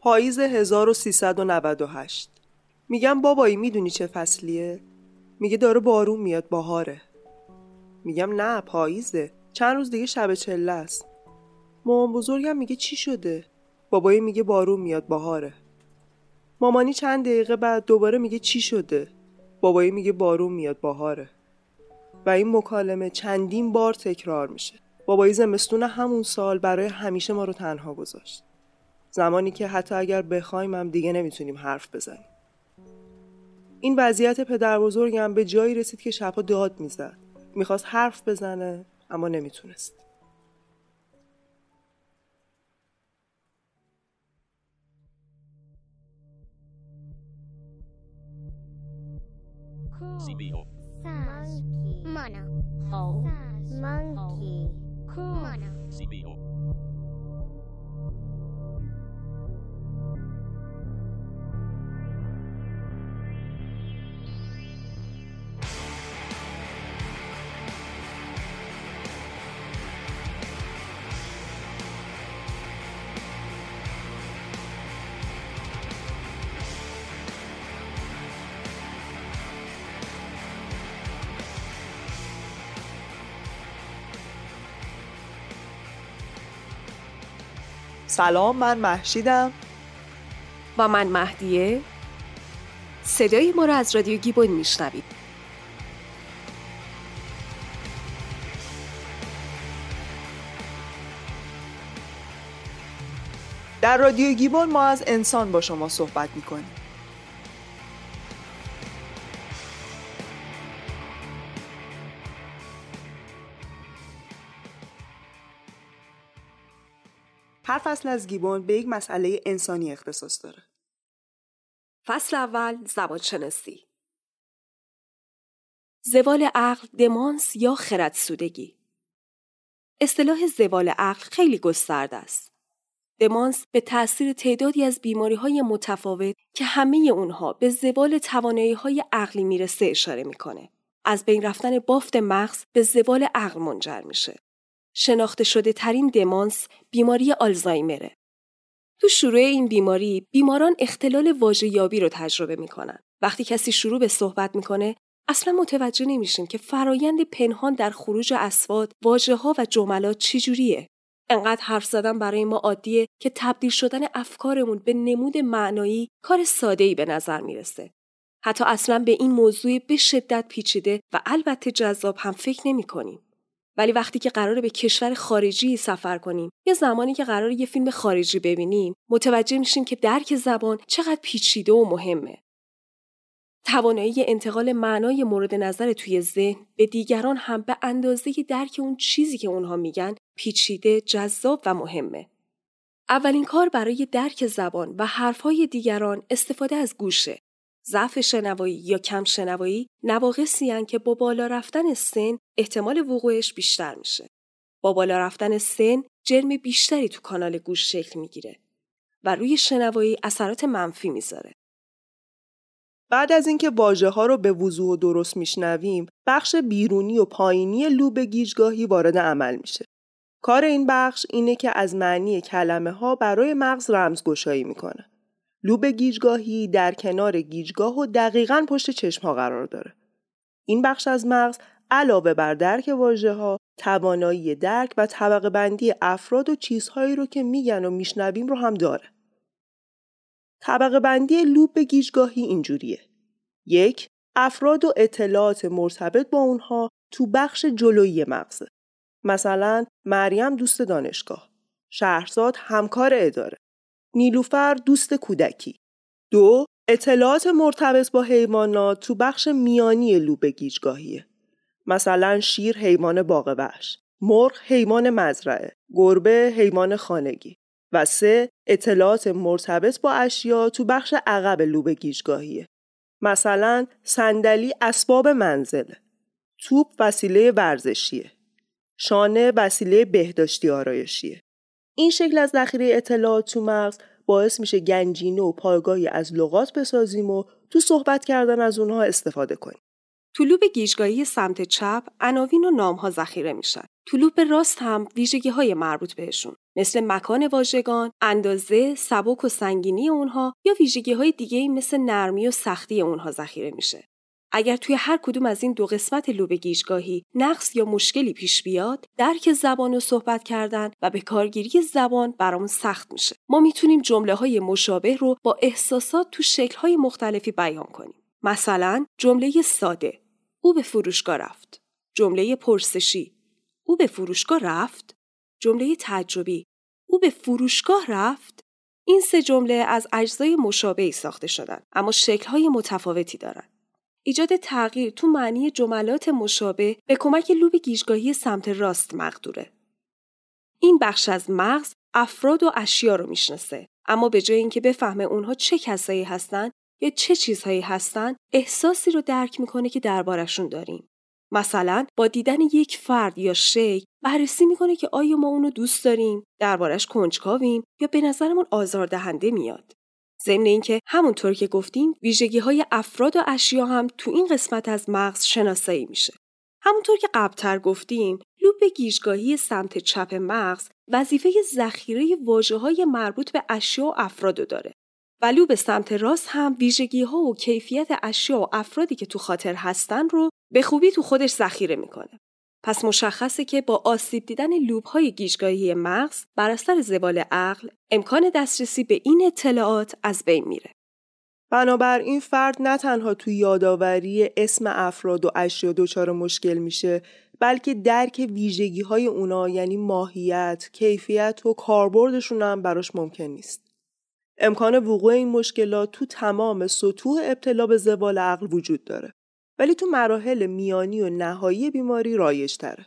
پاییز 1398 میگم بابایی می‌دونی چه فصلیه؟ میگه داره بارون میاد باهاره میگم نه پاییزه چند روز دیگه شب چله است مامان بزرگم میگه چی شده؟ بابایی میگه بارون میاد باهاره مامانی چند دقیقه بعد دوباره میگه چی شده؟ بابایی میگه بارون میاد باهاره و این مکالمه چندین بار تکرار میشه. بابایی زمستون همون سال برای همیشه ما رو تنها گذاشت. زمانی که حتی اگر بخوایم هم دیگه نمی‌تونیم حرف بزنیم. این وضعیت پدر بزرگم به جایی رسید که شبها داد می‌زد. می‌خواست حرف بزنه اما نمی‌تونست. CBO. Mono. Oh. Monkey. Cool. Mono. CBO. سلام من محشیدم. و من مهدیه. صدای ما را از رادیو گیبون میشنوید. در رادیو گیبون ما از انسان با شما صحبت می‌کنیم. هر فصل از گیبون به یک مسئله انسانی اختصاص داره فصل اول زبان شناسی زوال عقل دمانس یا خردسودگی اصطلاح زوال عقل خیلی گسترده است. دمانس به تأثیر تعدادی از بیماری های متفاوت که همه اونها به زوال توانایی های عقلی می‌رسه اشاره می‌کنه. از بین رفتن بافت مغز به زوال عقل منجر میشه. شناخته شده ترین دمانس بیماری آلزایمره. تو شروع این بیماری بیماران اختلال واژه یابی رو تجربه می‌کنن. وقتی کسی شروع به صحبت می‌کنه اصلا متوجه نمیشیم که فرایند پنهان در خروج اسواد، واژه ها و جملات چجوریه. انقدر حرف زدن برای ما عادیه که تبدیل شدن افکارمون به نمود معنایی کار ساده‌ای به نظر می‌رسه. حتی اصلا به این موضوع به شدت پیچیده و البته جذاب هم فکر نمی کنیم. ولی وقتی که قراره به کشور خارجی سفر کنیم یا زمانی که قرار یه فیلم خارجی ببینیم متوجه میشیم که درک زبان چقدر پیچیده و مهمه. توانایی انتقال معنای مورد نظر توی ذهن به دیگران هم به اندازه درک اون چیزی که اونها میگن پیچیده، جذاب و مهمه. اولین کار برای درک زبان و حرفهای دیگران استفاده از گوشه. ضعف شنوایی یا کم شنوایی نواقصی که با بالا رفتن سن احتمال وقوعش بیشتر میشه. با بالا رفتن سن جرم بیشتری تو کانال گوش شکل می‌گیره و روی شنوایی اثرات منفی می‌ذاره. بعد از اینکه واژه ها رو به وضوح و درست میشنویم بخش بیرونی و پایینی لوب گیجگاهی وارد عمل میشه کار این بخش اینه که از معنی کلمه ها برای مغز رمزگشایی می‌کنه لوب گیجگاهی در کنار گیجگاه و دقیقا پشت چشم ها قرار داره این بخش از مغز علاوه بر درک واژه ها توانایی درک و طبقه بندی افراد و چیزهایی رو که میگن و میشنویم رو هم داره طبقه بندی لوب گیجگاهی اینجوریه. یک، افراد و اطلاعات مرتبط با اونها تو بخش جلویی مغزه. مثلا مریم دوست دانشگاه. شهرزاد همکار اداره. نیلوفر دوست کودکی. دو، اطلاعات مرتبط با حیوانات تو بخش میانی لوب گیجگاهیه. مثلا شیر حیوان باغ وحش. مرغ حیوان مزرعه. گربه حیوان خانگی. و سه اطلاعات مرتبط با اشیا تو بخش عقب لوب گیجگاهیه. مثلا صندلی اسباب منزله. توپ وسیله ورزشیه. شانه وسیله بهداشتی آرایشیه. این شکل از ذخیره اطلاعات تو مغز باعث میشه گنجینه و پایگاهی از لغات بسازیم و تو صحبت کردن از اونها استفاده کنیم. تو لوب گیجگاهی سمت چپ عناوین و نامها ذخیره میشن. تو لوب راست هم ویژگی های مربوط بهشون مثل مکان واژگان، اندازه، سبک و سنگینی اونها یا ویژگی های دیگه مثل نرمی و سختی اونها ذخیره میشه. اگر توی هر کدوم از این دو قسمت لوب گیجگاهی نقص یا مشکلی پیش بیاد درک زبان و صحبت کردن و به کارگیری زبان برامون سخت میشه. ما می‌تونیم جمله های مشابه رو با احساسات تو شکل های مختلفی بیان کنیم. مثلا جمله ساده. او به فروشگاه رفت. جمله پرسشی. او به فروشگاه رفت. جمله تعجبی. او به فروشگاه رفت. این سه جمله از اجزای مشابهی ساخته شدن اما شکل‌های متفاوتی دارند ایجاد تغییر تو معنی جملات مشابه به کمک لوب گیجگاهی سمت راست مقدوره. این بخش از مغز افراد و اشیا رو می‌شناسه اما به جای اینکه بفهمه اونها چه کسایی هستن یا چه چیزهایی هستن احساسی رو درک می‌کنه که دربارشون داریم. مثلا با دیدن یک فرد یا شی بررسی می‌کنه که آیا ما اونو دوست داریم، دربارش کنجکاویم یا به نظرمون آزاردهنده میاد. ضمن اینکه همونطور که گفتیم ویژگی های افراد و اشیا هم تو این قسمت از مغز شناسایی میشه. همونطور که قبلتر گفتیم لوب گیجگاهی سمت چپ مغز وظیفه ذخیره واجه های مربوط به اشیا و افراد داره و لوب سمت راست هم ویژگی ها و کیفیت اشیا و افرادی که تو خاطر هستن رو به خوبی تو خودش ذخیره می‌کنه. پس مشخصه که با آسیب دیدن لوب های گیجگاهی مغز بر اثر زوال عقل امکان دسترسی به این اطلاعات از بین میره. بنابراین فرد نه تنها تو یادآوری اسم افراد و اشیا دچار مشکل میشه بلکه درک ویژگی های اونا یعنی ماهیت، کیفیت و کاربردشون هم براش ممکن نیست. امکان وقوع این مشکلات تو تمام سطوح ابتلا به زوال عقل وجود داره. ولی تو مراحل میانی و نهایی بیماری رایج تره.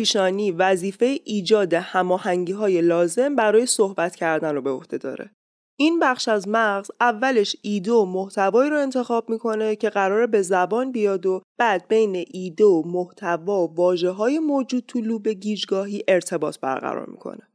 پیشانی وظیفه ایجاد هماهنگی های لازم برای صحبت کردن رو به عهده داره. این بخش از مغز اولش ایده و محتوایی رو انتخاب می‌کنه که قراره به زبان بیاد و بعد بین ایده و محتوا و واجه های موجود تو لوب گیجگاهی ارتباط برقرار می‌کنه.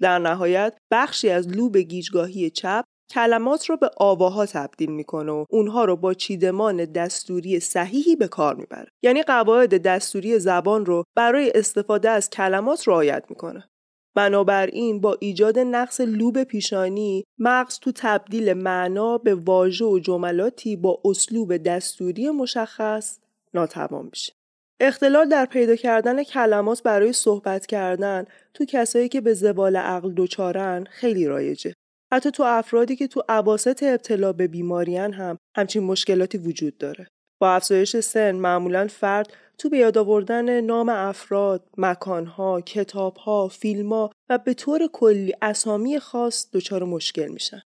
در نهایت بخشی از لوب گیجگاهی چپ کلمات رو به آواها تبدیل می‌کنه و اونها رو با چیدمان دستوری صحیحی به کار می‌بره. یعنی قواعد دستوری زبان رو برای استفاده از کلمات رعایت می‌کنه. بنابراین با ایجاد نقص لوب پیشانی مغز تو تبدیل معنا به واژه و جملاتی با اسلوب دستوری مشخص ناتوان میشه. اختلال در پیدا کردن کلمات برای صحبت کردن تو کسایی که به زبال عقل دچارن خیلی رایجه. حتی تو افرادی که تو عواست ابتلا به بیماریان هم همچین مشکلاتی وجود داره. با افزایش سن معمولا فرد تو به یاد آوردن نام افراد، مکانها، کتابها، فیلمها و به طور کلی اسامی خاص دچار مشکل میشن.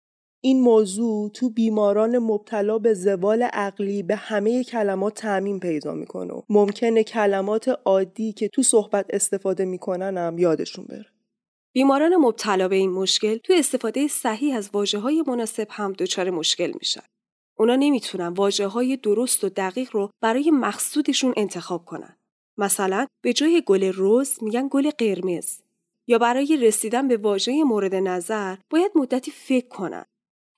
این موضوع تو بیماران مبتلا به زوال عقلی به همه کلمات تعمین پیدا می‌کنه و ممکنه کلمات عادی که تو صحبت استفاده می‌کنن هم یادشون بره. بیماران مبتلا به این مشکل تو استفاده صحیح از واجه های مناسب هم دچار مشکل میشن. اونا نمی‌تونن واجه های درست و دقیق رو برای مقصودشون انتخاب کنن. مثلا به جای گل رز میگن گل قرمز یا برای رسیدن به واژه مورد نظر باید مدتی فکر کنن.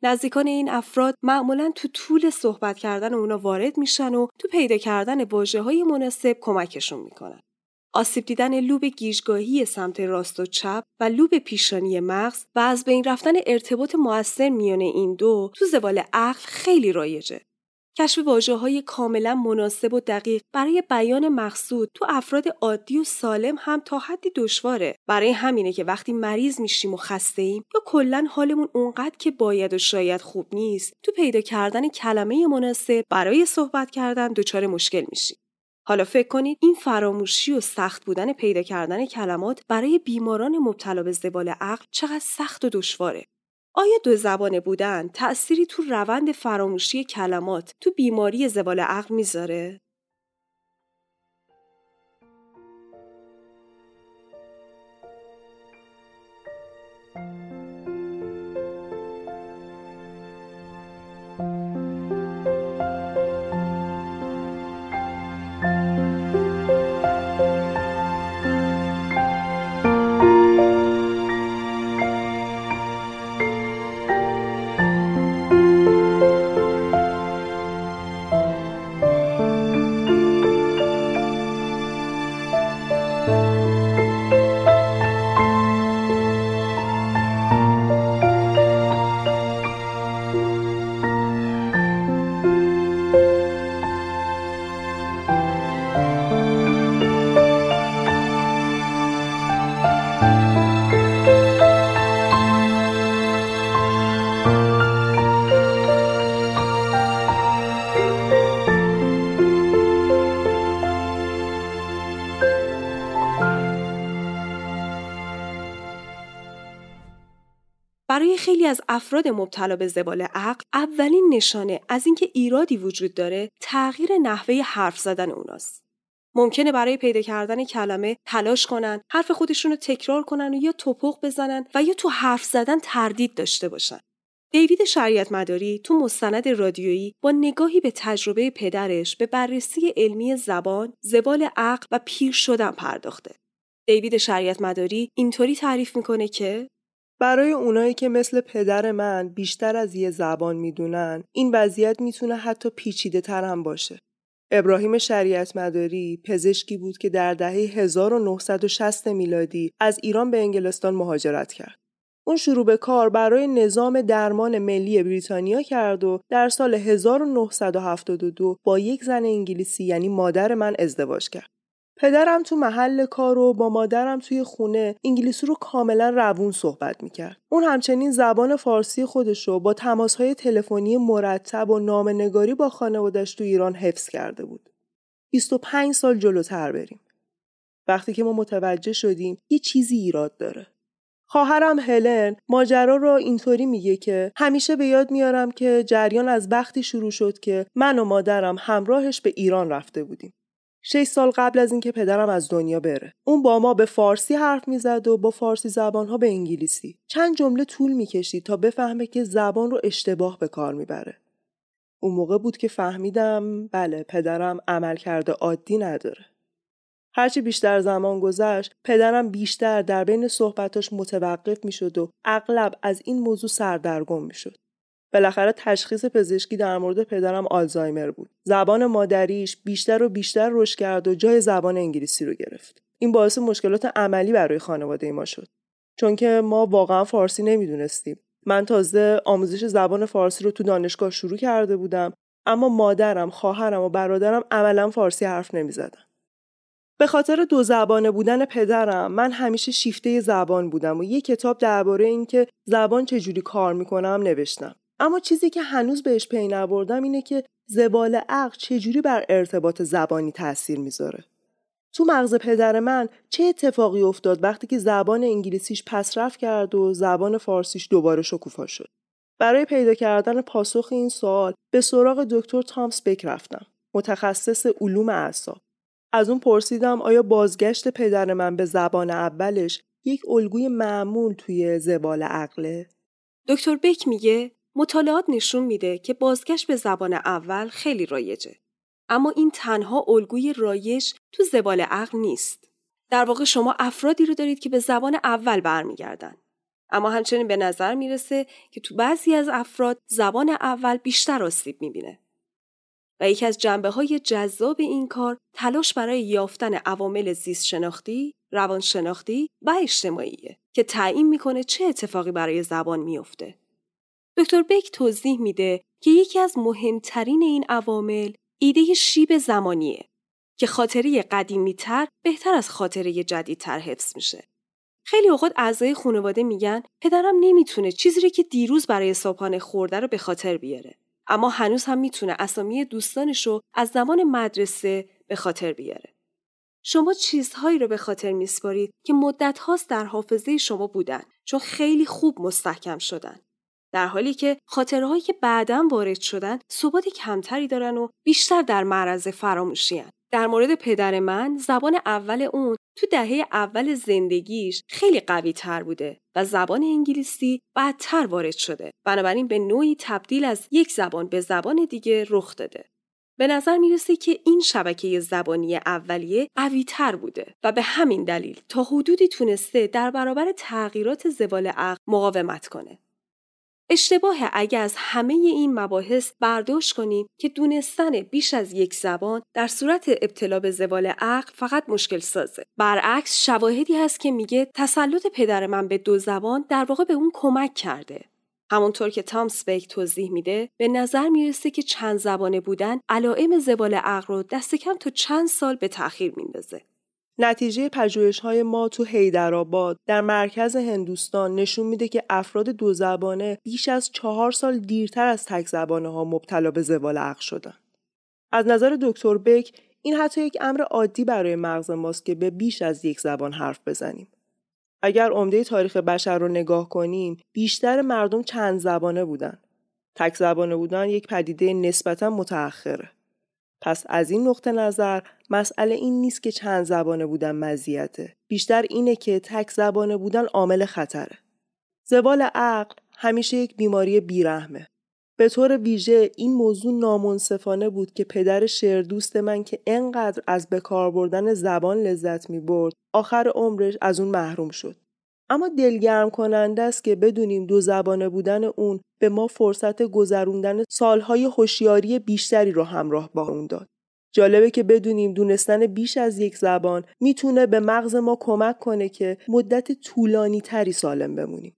نزدیکان این افراد معمولا تو طول صحبت کردن اونا وارد میشن و تو پیدا کردن واجه های مناسب کمکشون می‌کنن. آسیب دیدن لوب گیجگاهی سمت راست و چپ و لوب پیشانی مغز و از بین رفتن ارتباط موثر میان این دو تو زوال عقل خیلی رایجه. کشف واجه های کاملا مناسب و دقیق برای بیان مقصود تو افراد عادی و سالم هم تا حدی دشواره. برای همینه که وقتی مریض میشیم و خسته ایم یا کلا حالمون اونقدر که باید و شاید خوب نیست تو پیدا کردن کلمه مناسب برای صحبت کردن دچار مشکل میشیم. حالا فکر کنید این فراموشی و سخت بودن پیدا کردن کلمات برای بیماران مبتلا به زبال عقل چقدر سخت و دشواره. آیا دو زبانه بودن تأثیری تو روند فراموشی کلمات تو بیماری زبال عقل می‌ذاره؟ خیلی از افراد مبتلا به زبال عقل اولین نشانه از اینکه ایرادی وجود داره تغییر نحوه حرف زدن اوناست. ممکنه برای پیدا کردن کلمه تلاش کنن، حرف خودشون رو تکرار کنن و یا توپق بزنن و یا تو حرف زدن تردید داشته باشن. دیوید شریعت مداری تو مستند رادیویی با نگاهی به تجربه پدرش به بررسی علمی زبان، زبال عقل و پیر شدن پرداخته. دیوید شریعت مداری اینطوری تعریف می‌کنه که برای اونایی که مثل پدر من بیشتر از یه زبان می‌دونن این وضعیت می‌تونه حتی پیچیده تر هم باشه. ابراهیم شریعت مداری پزشکی بود که در دهه 1960 میلادی از ایران به انگلستان مهاجرت کرد. اون شروع به کار برای نظام درمان ملی بریتانیا کرد و در سال 1972 با یک زن انگلیسی یعنی مادر من ازدواج کرد. پدرم تو محل کار و با مادرم توی خونه انگلیسی رو کاملا روون صحبت می‌کرد. اون همچنین زبان فارسی خودش رو با تماسهای تلفنی مرتب و نامنگاری با خانوادش تو ایران حفظ کرده بود. 25 سال جلوتر بریم. وقتی که ما متوجه شدیم یه چیزی ایراد داره. خواهرم هلن ماجرا رو اینطوری میگه که همیشه به یاد میارم که جریان از وقتی شروع شد که من و مادرم همراهش به ایران رفته بودیم. شش سال قبل از اینکه پدرم از دنیا بره. اون با ما به فارسی حرف می‌زد و با فارسی زبانها به انگلیسی. چند جمله طول می‌کشید تا بفهمه که زبان رو اشتباه به کار می‌بره. اون موقع بود که فهمیدم بله پدرم عمل کرده عادی نداره. هرچی بیشتر زمان گذشت پدرم بیشتر در بین صحبتاش متوقف می‌شد و اغلب از این موضوع سردرگم می‌شد. بالاخره تشخیص پزشکی در مورد پدرم آلزایمر بود. زبان مادریش بیشتر و بیشتر رشد کرد و جای زبان انگلیسی رو گرفت. این باعث مشکلات عملی برای خانواده ما شد. چون که ما واقعا فارسی نمی‌دونستیم. من تازه آموزش زبان فارسی رو تو دانشگاه شروع کرده بودم اما مادرم، خواهرم و برادرم عملا فارسی حرف نمی‌زدن. به خاطر دو زبانه بودن پدرم من همیشه شیفته زبان بودم و یه کتاب درباره اینکه زبان چجوری کار می‌کنم نوشتم. اما چیزی که هنوز بهش پی نبردم اینه که زبال عقل چجوری بر ارتباط زبانی تاثیر می‌ذاره. تو مغز پدر من چه اتفاقی افتاد وقتی که زبان انگلیسیش پسرفت کرد و زبان فارسیش دوباره شکوفا شد. برای پیدا کردن پاسخ این سوال به سراغ دکتر تامس بک رفتم. متخصص علوم اعصاب. از اون پرسیدم آیا بازگشت پدر من به زبان اولش یک الگوی معمول توی زبال عقله؟ دکتر بک میگه مطالعات نشون میده که بازگشت به زبان اول خیلی رایجه. اما این تنها الگوی رایج تو زبال عقل نیست. در واقع شما افرادی رو دارید که به زبان اول برمیگردن. اما همچنین به نظر می‌رسه که تو بعضی از افراد زبان اول بیشتر آسیب می‌بینه. و یکی از جنبه های جذاب این کار تلاش برای یافتن عوامل زیست شناختی، روان شناختی و اجتماعیه که تعیین می‌کنه چه اتفاقی برای زبان میافته. دکتر بک توضیح میده که یکی از مهمترین این عوامل ایده شیب زمانیه که خاطره قدیمی تر بهتر از خاطره جدیدتر حفظ میشه. خیلی اوقات اعضای خانواده میگن پدرم نمی‌تونه چیزی که دیروز برای صبحانه خورده رو به خاطر بیاره. اما هنوز هم می‌تونه اسامی دوستانش رو از زمان مدرسه به خاطر بیاره. شما چیزهایی رو به خاطر میسپارید که مدت هاست در حافظه شما بودن چون خیلی خوب مستحکم شدن. در حالی که خاطرهایی که بعدا وارد شدن ثبات کمتری دارن و بیشتر در معرض فراموشی در مورد پدر من زبان اول اون تو دهه اول زندگیش خیلی قوی تر بوده و زبان انگلیسی بعدتر وارد شده. بنابراین به نوعی تبدیل از یک زبان به زبان دیگه رخ داده. به نظر می‌رسه که این شبکه زبانی اولیه قوی تر بوده و به همین دلیل تا حدودی تونسته در برابر تغییرات زوال عقل مقاومت کنه. اشتباه اگر از همه این مباحث برداشت کنیم که دونستن بیش از یک زبان در صورت ابتلا به زوال عقل فقط مشکل سازه. برعکس شواهدی هست که میگه تسلط پدر من به دو زبان در واقع به اون کمک کرده. همونطور که تام سپیک توضیح میده به نظر می‌رسه که چند زبانه بودن علائم زوال عقل رو دست کم تا چند سال به تأخیر میندازه. نتیجه های ما تو هیدرآباد در مرکز هندوستان نشون میده که افراد دو زبانه بیش از چهار سال دیرتر از تک زبانه ها مبتلا به زوال عقل شدن. از نظر دکتر بک این حتی یک امر عادی برای مغز ماست که به بیش از یک زبان حرف بزنیم. اگر عمده تاریخ بشر رو نگاه کنیم بیشتر مردم چند زبانه بودن. تک زبانه بودن یک پدیده نسبتا متأخره. پس از این نقطه نظر مسئله این نیست که چند زبانه بودن مزیته. بیشتر اینه که تک زبانه بودن عامل خطره. زبال عقل همیشه یک بیماری بیرحمه. به طور ویژه این موضوع نامنصفانه بود که پدر شعر دوست من که انقدر از بکار بردن زبان لذت می برد آخر عمرش از اون محروم شد. اما دلگرم کننده است که بدونیم دو زبانه بودن اون به ما فرصت گذروندن سالهای هوشیاری بیشتری رو همراه با اون داد. جالبه که بدونیم دونستن بیش از یک زبان می‌تونه به مغز ما کمک کنه که مدت طولانی تری سالم بمونیم.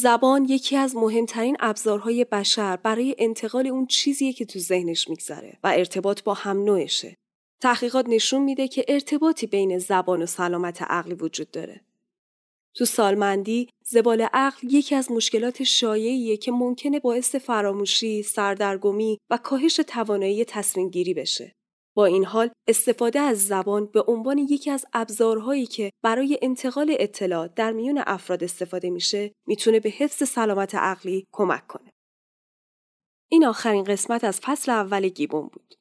زبان یکی از مهمترین ابزارهای بشر برای انتقال اون چیزیه که تو ذهنش میگذره و ارتباط با هم نوعشه. تحقیقات نشون میده که ارتباطی بین زبان و سلامت عقلی وجود داره. تو سالمندی زبال عقل یکی از مشکلات شایعیه که ممکنه باعث فراموشی، سردرگمی و کاهش توانایی تصمیم گیری بشه. با این حال استفاده از زبان به عنوان یکی از ابزارهایی که برای انتقال اطلاع در میون افراد استفاده میشه می‌تونه به حفظ سلامت عقلی کمک کنه. این آخرین قسمت از فصل اول گیبون بود.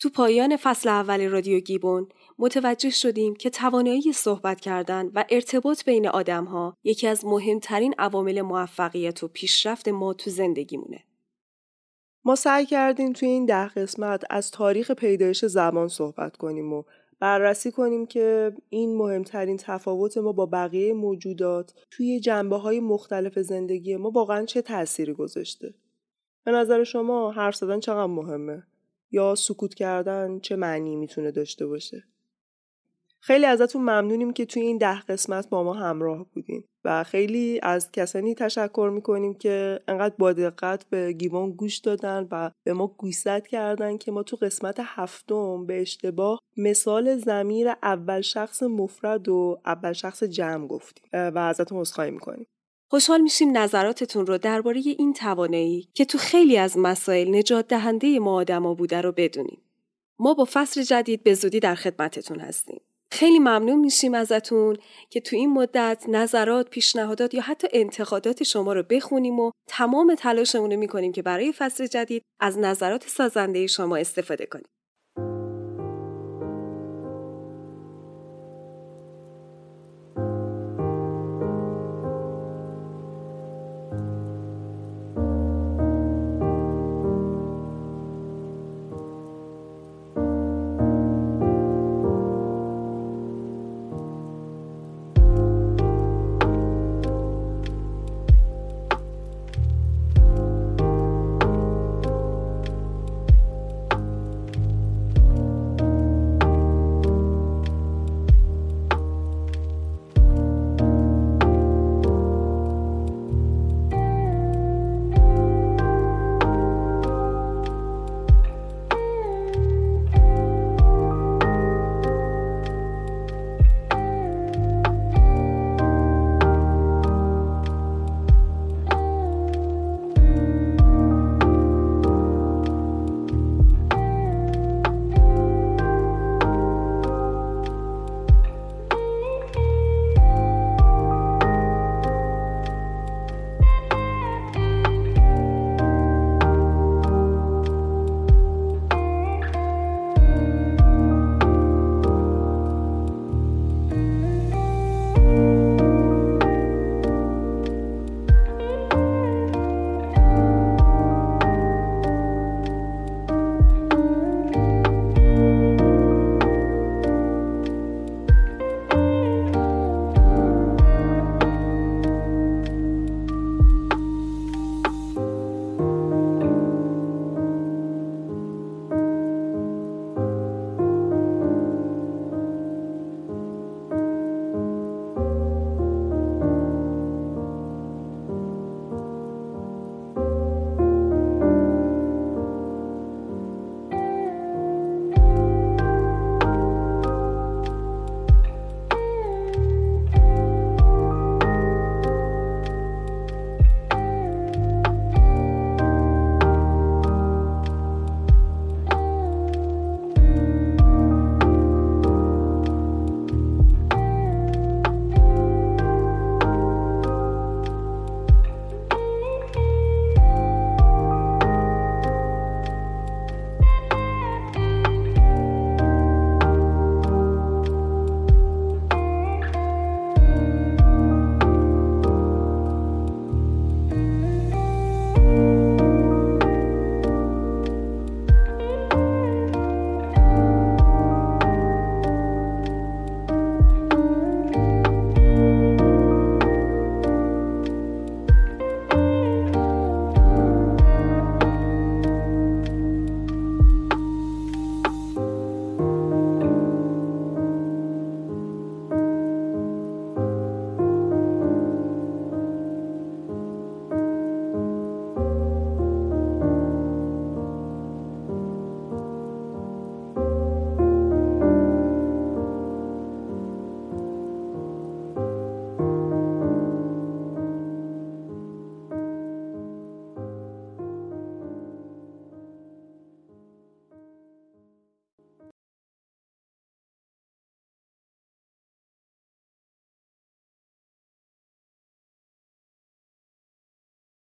تو پایان فصل اول رادیو گیبون متوجه شدیم که توانایی صحبت کردن و ارتباط بین آدمها یکی از مهمترین عوامل موفقیت و پیشرفت ما تو زندگیمونه. ما سعی کردیم توی این ده قسمت از تاریخ پیدایش زبان صحبت کنیم و بررسی کنیم که این مهمترین تفاوت ما با بقیه موجودات توی جنبه های مختلف زندگی ما واقعا چه تأثیری گذاشته. به نظر شما حرف زدن چقدر مهمه؟ یا سکوت کردن چه معنی می‌تونه داشته باشه؟ خیلی ازتون ممنونیم که توی این ده قسمت با ما همراه بودین و خیلی از کسانی تشکر می‌کنیم که انقدر با دقت به گیوان گوش دادن و به ما گوشزد کردن که ما تو قسمت هفتم به اشتباه مثال زمیر اول شخص مفرد و اول شخص جمع گفتیم و ازتون عذرخواهی می‌کنیم خوشحال میشیم نظراتتون رو درباره این توانایی که تو خیلی از مسائل نجات دهنده ما آدما بوده رو بدونیم. ما با فصل جدید به زودی در خدمتتون هستیم. خیلی ممنون میشیم ازتون که تو این مدت نظرات، پیشنهادات یا حتی انتقادات شما رو بخونیم و تمام تلاشمون رو می‌کنیم که برای فصل جدید از نظرات سازنده شما استفاده کنیم.